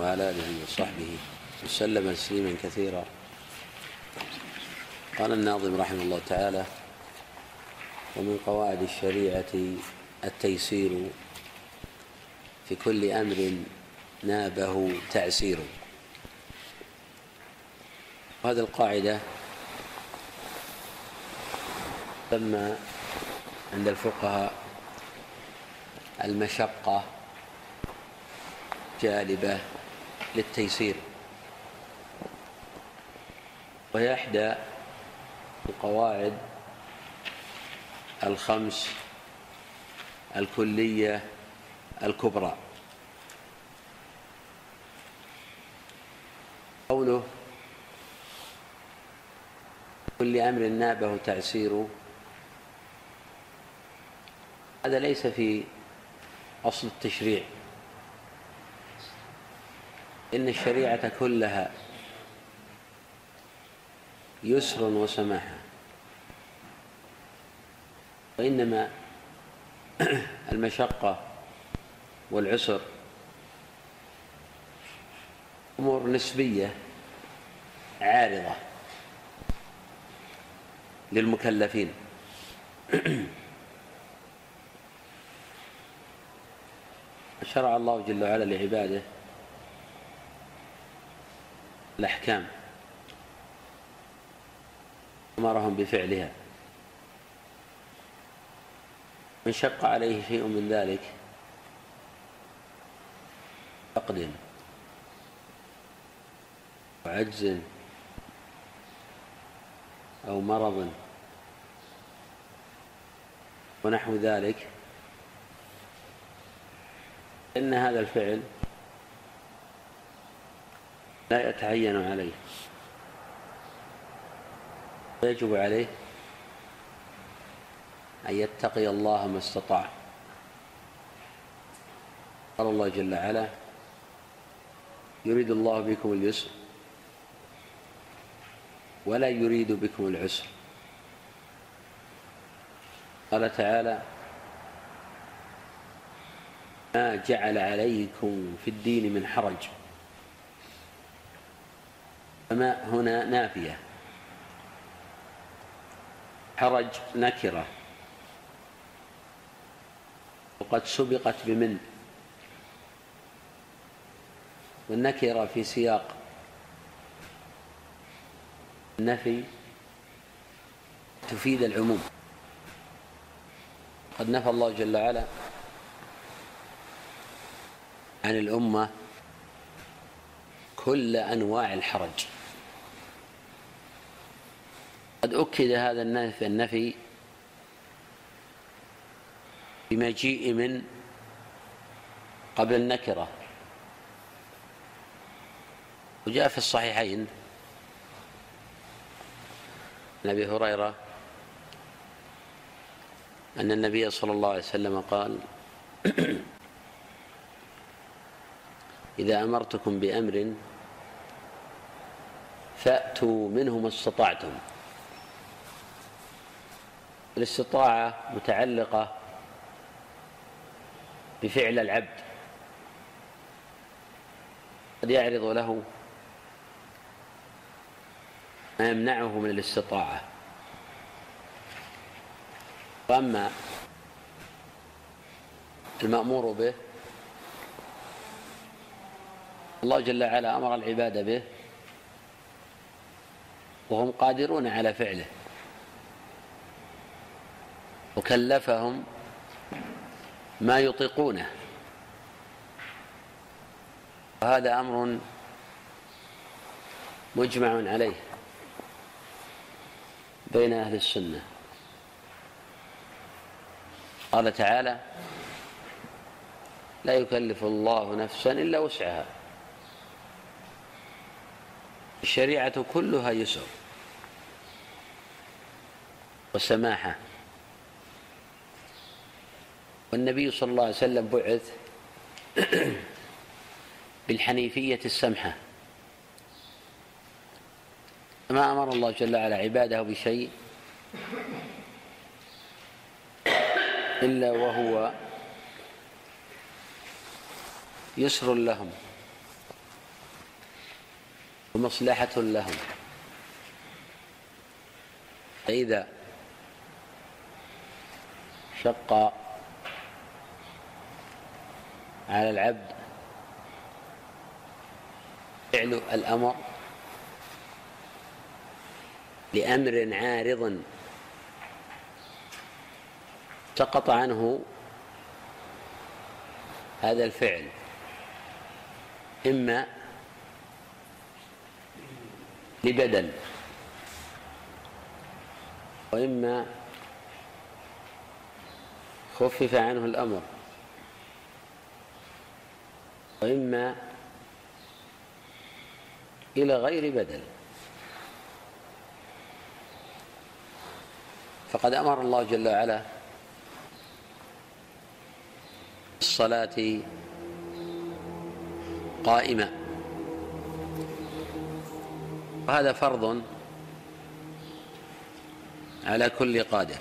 وعلى آله وصحبه وسلم تسليما كثيرا. قال الناظم رحمه الله تعالى ومن قواعد الشريعة التيسير في كل أمر نابه تعسير وهذه القاعدة تسمى عند الفقهاء المشقة جالبة للتيسير. وهي إحدى القواعد الخمس الكلية الكبرى. قوله كل أمر نابه تعسير هذا ليس في أصل التشريع. إن الشريعة كلها يسر وسماحة وإنما المشقة والعسر أمور نسبية عارضة للمكلفين. شرع الله جل وعلا لعباده الأحكام. أمرهم بفعلها. من شق عليه شيء من ذلك فقد وعجز أو مرض ونحو ذلك. إن هذا الفعل لا يتعين عليه. ويجب عليه أن يتقي الله ما استطاع. قال الله جل وعلا يريد الله بكم اليسر ولا يريد بكم العسر. قال تعالى ما جعل عليكم في الدين من حرج. فما هنا نافية. حرج نكرة. وقد سبقت بمن؟ والنكرة في سياق النفي تفيد العموم. قد نفى الله جل وعلا عن الأمة كل أنواع الحرج. قد أكد هذا النفي النفي بمجيء من قبل النكرة وجاء في الصحيحين عن أبي هريرة أن النبي صلى الله عليه وسلم قال إذا أمرتكم بأمر فأتوا منه ما استطعتم. الاستطاعة متعلقة بفعل العبد. قد يعرض له ما يمنعه من الاستطاعة. وأما المأمور به الله جل وعلا أمر العباد به وهم قادرون على فعله. وكلفهم ما يطيقونه. وهذا أمر مجمع عليه بين أهل السنة. قال تعالى لا يكلف الله نفسا إلا وسعها. الشريعة كلها يسر وسماحة. والنبي صلى الله عليه وسلم بعث بالحنيفية السمحة. ما أمر الله جل وعلا عباده بشيء إلا وهو يسر لهم مصلحة لهم. فإذا شق على العبد. فعل الأمر لأمر عارض سقط عنه هذا الفعل. إما لبدل وإما خفف عنه الأمر. وإما إلى غير بدل. فقد أمر الله جل وعلا الصلاة قائمة. وهذا فرض على كل قادر.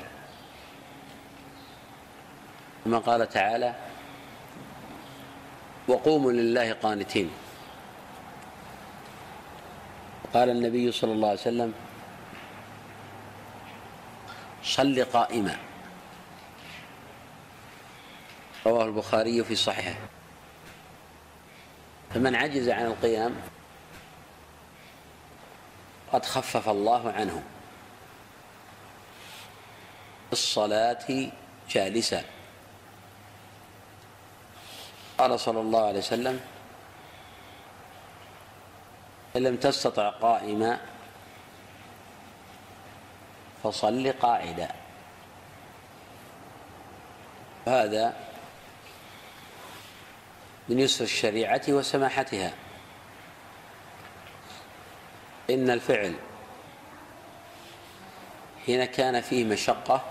كما قال تعالى وقوموا لله قانتين. قال النبي صلى الله عليه وسلم صل قائما. رواه البخاري في صحيحه. فمن عجز عن القيام قد خفف الله عنه. الصلاة جالسا قال صلى الله عليه وسلم إن لم تستطع قائما فصل قاعدا. وهذا من يسر الشريعة وسماحتها. إن الفعل حين كان فيه مشقة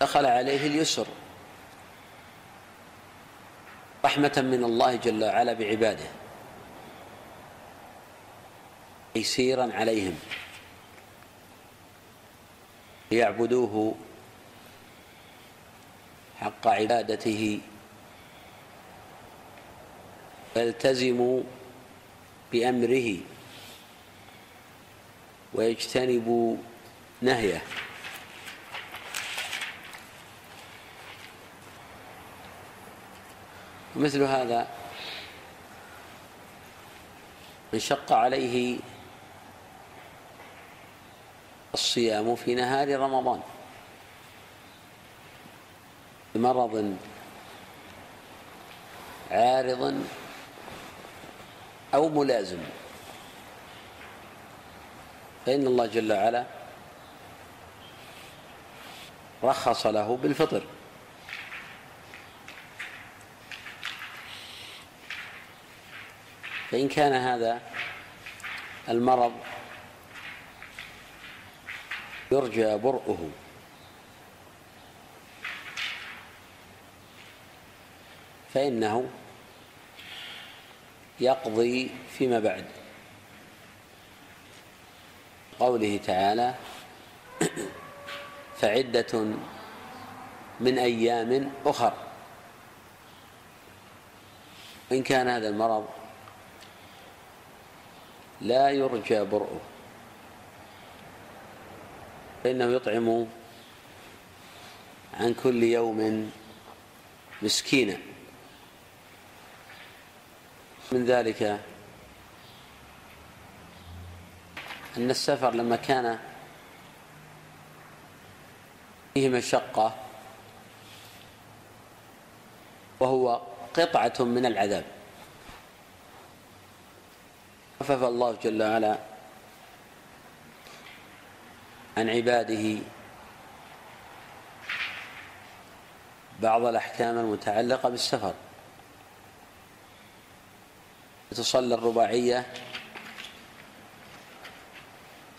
دخل عليه اليسر. رحمة من الله جل وعلا بعباده. تيسيرا عليهم. ليعبدوه حق عبادته. فالتزموا بأمره. ويجتنبوا نهيه. مثل هذا من شق عليه الصيام في نهار رمضان بمرض عارض أو ملازم. فإن الله جل وعلا رخص له بالفطر. فإن كان هذا المرض يرجى برؤه. فإنه يقضي فيما بعد. قوله تعالى فعدة من أيام أخر. إن كان هذا المرض لا يرجى برؤه. فإنه يطعم عن كل يوم مسكينا. من ذلك أن السفر لما كان فيه مشقة وهو قطعة من العذاب. خفف الله جل وعلا عن عباده بعض الأحكام المتعلقة بالسفر. تصلى الرباعية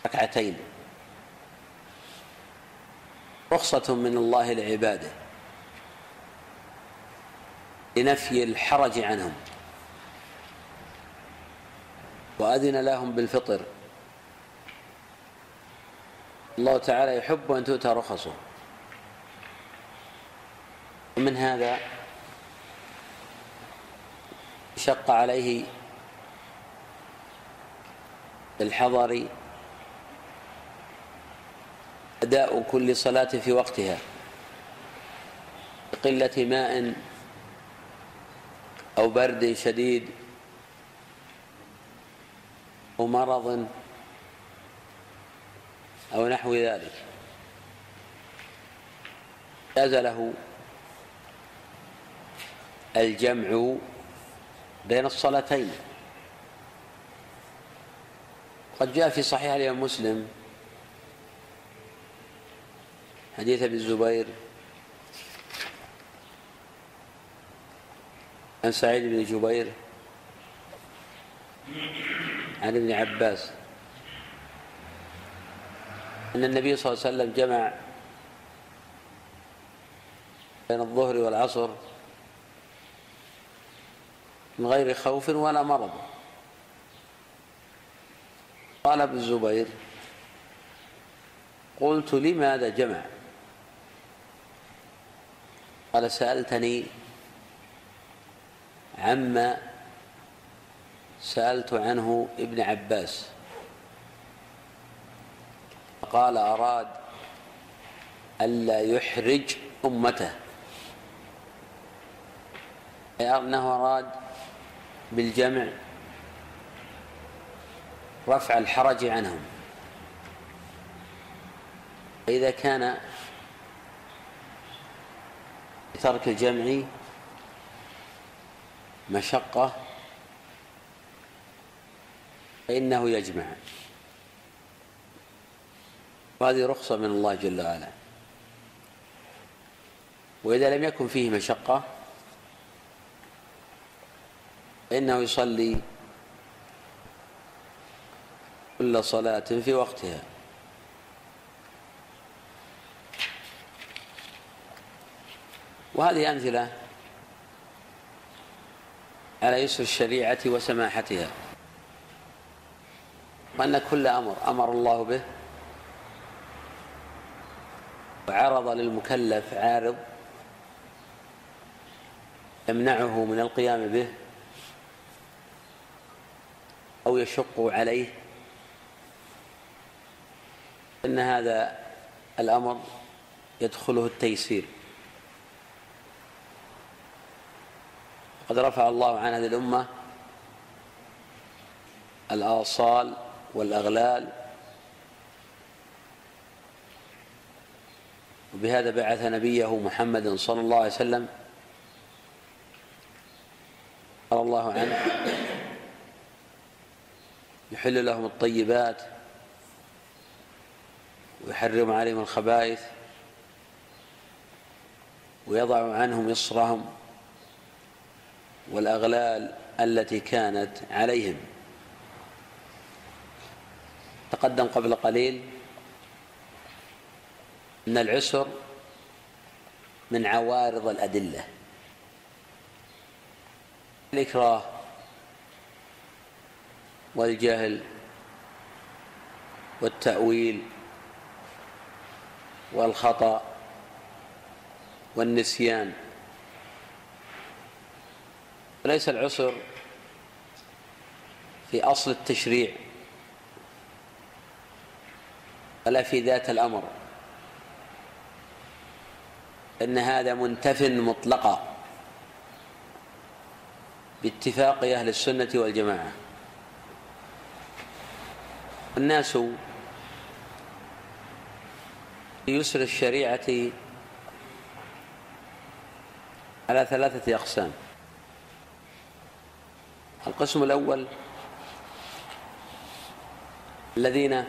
ركعتين. رخصة من الله لعباده لنفي الحرج عنهم. وأذن لهم بالفطر. الله تعالى يحب أن تؤتى رخصه. ومن هذا شق عليه الحضر أداء كل صلاة في وقتها بقلة ماء أو برد شديد أو مرض أو نحو ذلك. جاز له الجمع بين الصلاتين. قد جاء في صحيح الإمام مسلم حديث أبي الزبير عن سعيد بن جبير عن ابن عباس أن النبي صلى الله عليه وسلم جمع بين الظهر والعصر من غير خوف ولا مرض. قال ابن الزبير قلت لماذا جمع؟ قال سألتني عما سألت عنه ابن عباس. قال أراد ألا يحرج أمته. أنه أراد بالجمع رفع الحرج عنهم. فإذا كان ترك الجمع مشقة فإنه يجمع. وهذه رخصة من الله جل وعلا. وإذا لم يكن فيه مشقة فإنه يصلي كل صلاة في وقتها. وهذه أمثلة على يسر الشريعة وسماحتها. وأن كل أمر أمر الله به. وعرض للمكلف عارض يمنعه من القيام به أو يشق عليه. أن هذا الأمر يدخله التيسير. قد رفع الله عن هذه الأمة الآصال والأغلال. وبهذا بعث نبيه محمد صلى الله عليه وسلم قال الله عنه. يحل لهم الطيبات ويحرم عليهم الخبائث ويضع عنهم إصرهم والأغلال التي كانت عليهم. تقدم قبل قليل أن العسر من عوارض الأدلة. الإكراه والجهل والتأويل والخطأ والنسيان. وليس العسر في أصل التشريع. ولا في ذات الأمر. أن هذا منتف مطلقا باتفاق أهل السنة والجماعة. الناس يسر الشريعة على ثلاثة أقسام. القسم الأول الذين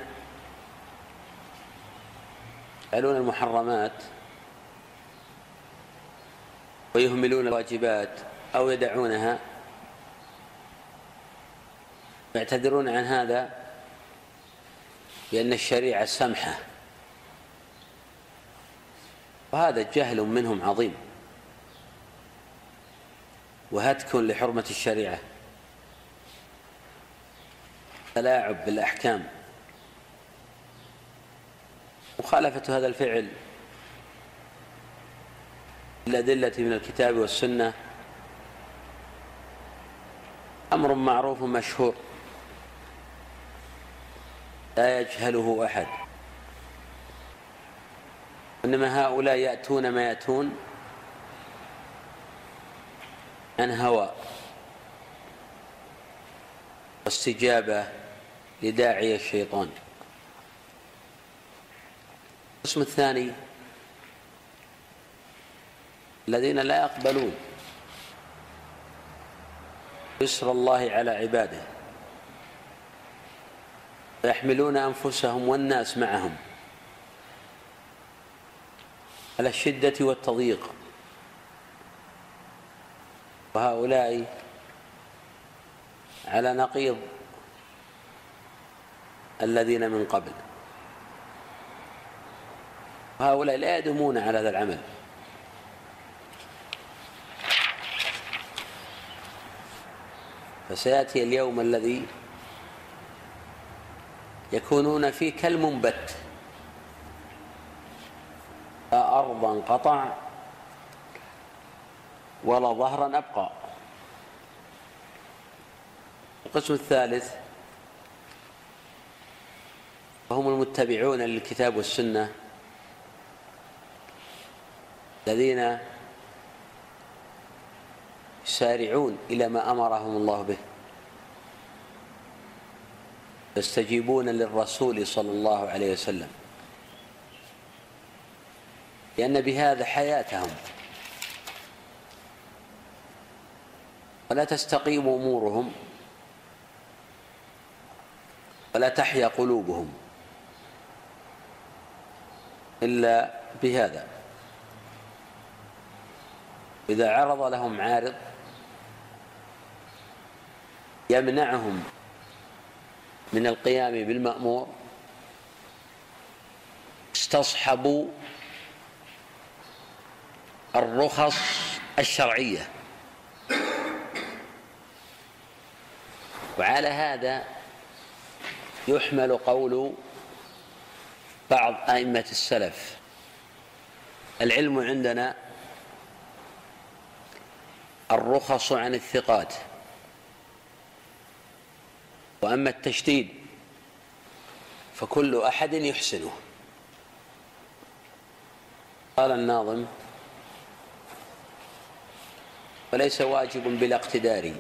يفعلون المحرمات ويهملون الواجبات أو يدعونها ويعتذرون عن هذا بأن الشريعة سمحة. وهذا جهل منهم عظيم. وهتك لحرمة الشريعة. تلاعب بالأحكام. مخالفة هذا الفعل الأدلة من الكتاب والسنة. أمر معروف مشهور لا يجهله أحد. إنما هؤلاء يأتون ما يأتون عن هوى واستجابة لداعي الشيطان. القسم الثاني الذين لا يقبلون يسر الله على عباده ويحملون أنفسهم والناس معهم على الشدة والتضييق وهؤلاء على نقيض الذين من قبل وهؤلاء لا يدومون على هذا العمل. فسيأتي اليوم الذي يكونون فيه كالمنبت. لا أرضا قطع ولا ظهرا أبقى. القسم الثالث وهم المتبعون للكتاب والسنة الذين يسارعون إلى ما أمرهم الله به. يستجيبون للرسول صلى الله عليه وسلم. لأن بهذا حياتهم. ولا تستقيم أمورهم. ولا تحيا قلوبهم. إلا بهذا. إذا عرض لهم عارض يمنعهم من القيام بالمأمور استصحبوا الرخص الشرعية. وعلى هذا يحمل قول بعض أئمة السلف. العلم عندنا الرخص عن الثقات. وأما التشديد فكل أحد يحسنه. قال الناظم وليس واجب بلا اقتدار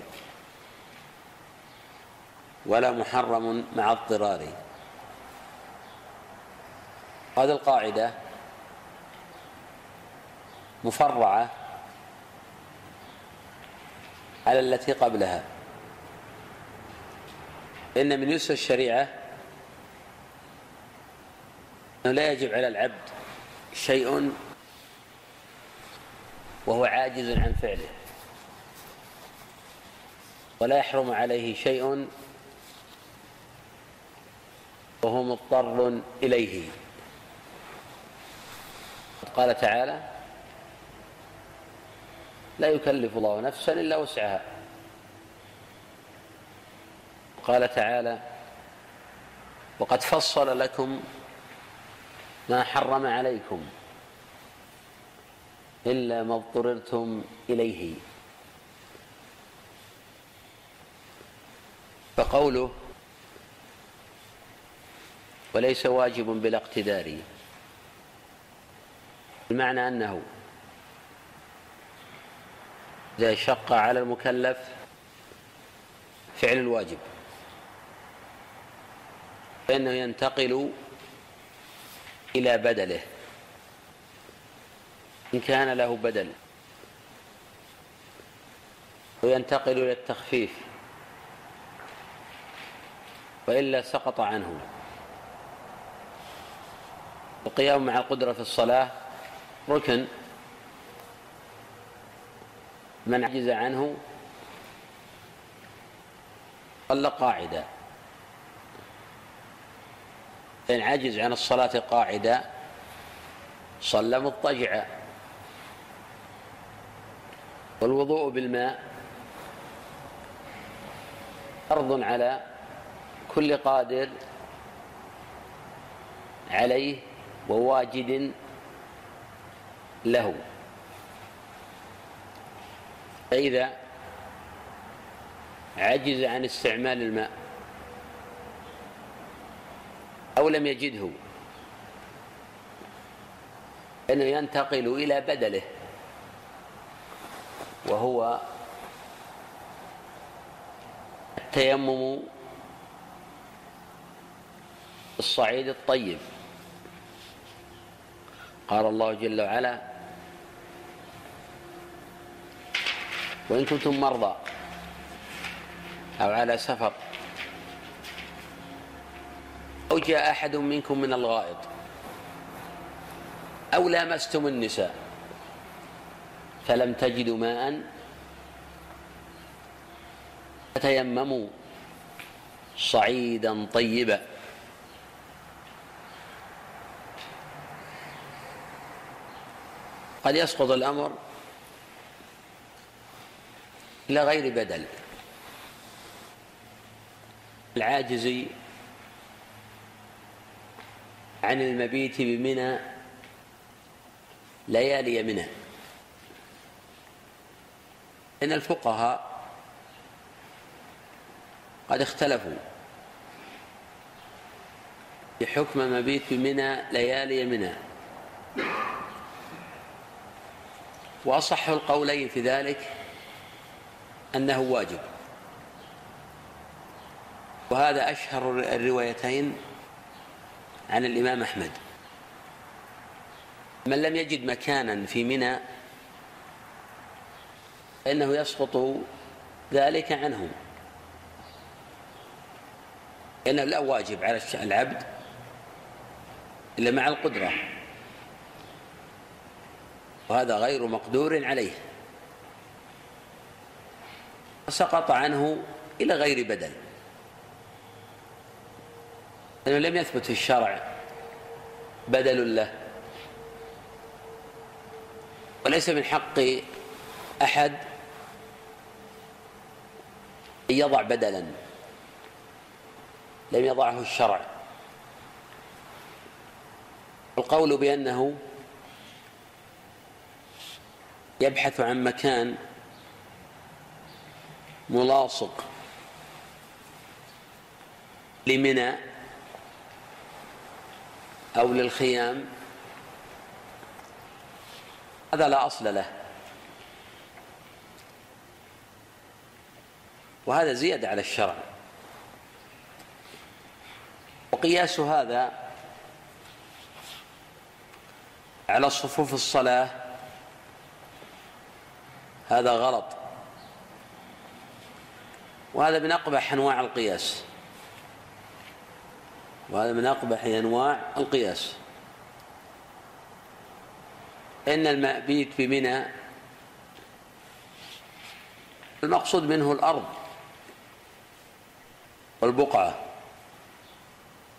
ولا محرم مع اضطرار. هذه القاعدة مفرعة على التي قبلها. إن من يسر الشريعة أنه لا يجب على العبد شيء وهو عاجز عن فعله ولا يحرم عليه شيء وهو مضطر إليه. قال تعالى لا يكلف الله نفسا إلا وسعها. قال تعالى وقد فصل لكم ما حرم عليكم إلا ما اضطررتم إليه. فقوله وليس واجب بلا اقتدار أنه إذا شق على المكلف فعل الواجب فإنه ينتقل إلى بدله. إن كان له بدل. وينتقل إلى التخفيف. وإلا سقط عنه. القيام مع القدرة في الصلاة ركن. من عجز عنه صلى قاعدا إن عجز عن الصلاة قاعدا صلى مضطجعا. والوضوء بالماء فرض على كل قادر عليه وواجد له. فإذا عجز عن استعمال الماء أو لم يجده أنه ينتقل إلى بدله وهو التيمم الصعيد الطيب. قال الله جل وعلا وإن كنتم مرضى أو على سفر أو جاء أحد منكم من الغائط أو لامستم النساء فلم تجدوا ماء فتيمموا صعيدا طيبا. قد يسقط الأمر إلى غير بدل. العاجز عن المبيت بمنى ليالي منى. إن الفقهاء قد اختلفوا في حكم المبيت بمنى ليالي منى. وأصح القولين في ذلك أنه واجب. وهذا أشهر الروايتين عن الإمام أحمد. من لم يجد مكانا في منى فإنه يسقط ذلك عنه لأنه لا واجب على العبد إلا مع القدرة. وهذا غير مقدور عليه. سقط عنه إلى غير بدل. لأنه لم يثبت في الشرع بدل له. وليس من حق أحد أن يضع بدلا. لم يضعه الشرع. القول بأنه يبحث عن مكان ملاصق لمنى أو للخيام هذا لا أصل له. وهذا زيادة على الشرع. وقياس هذا على صفوف الصلاة هذا غلط. وهذا من أقبح أنواع القياس. وهذا من أقبح أنواع القياس. إن المأبيت بمنى المقصود منه الأرض والبقعة.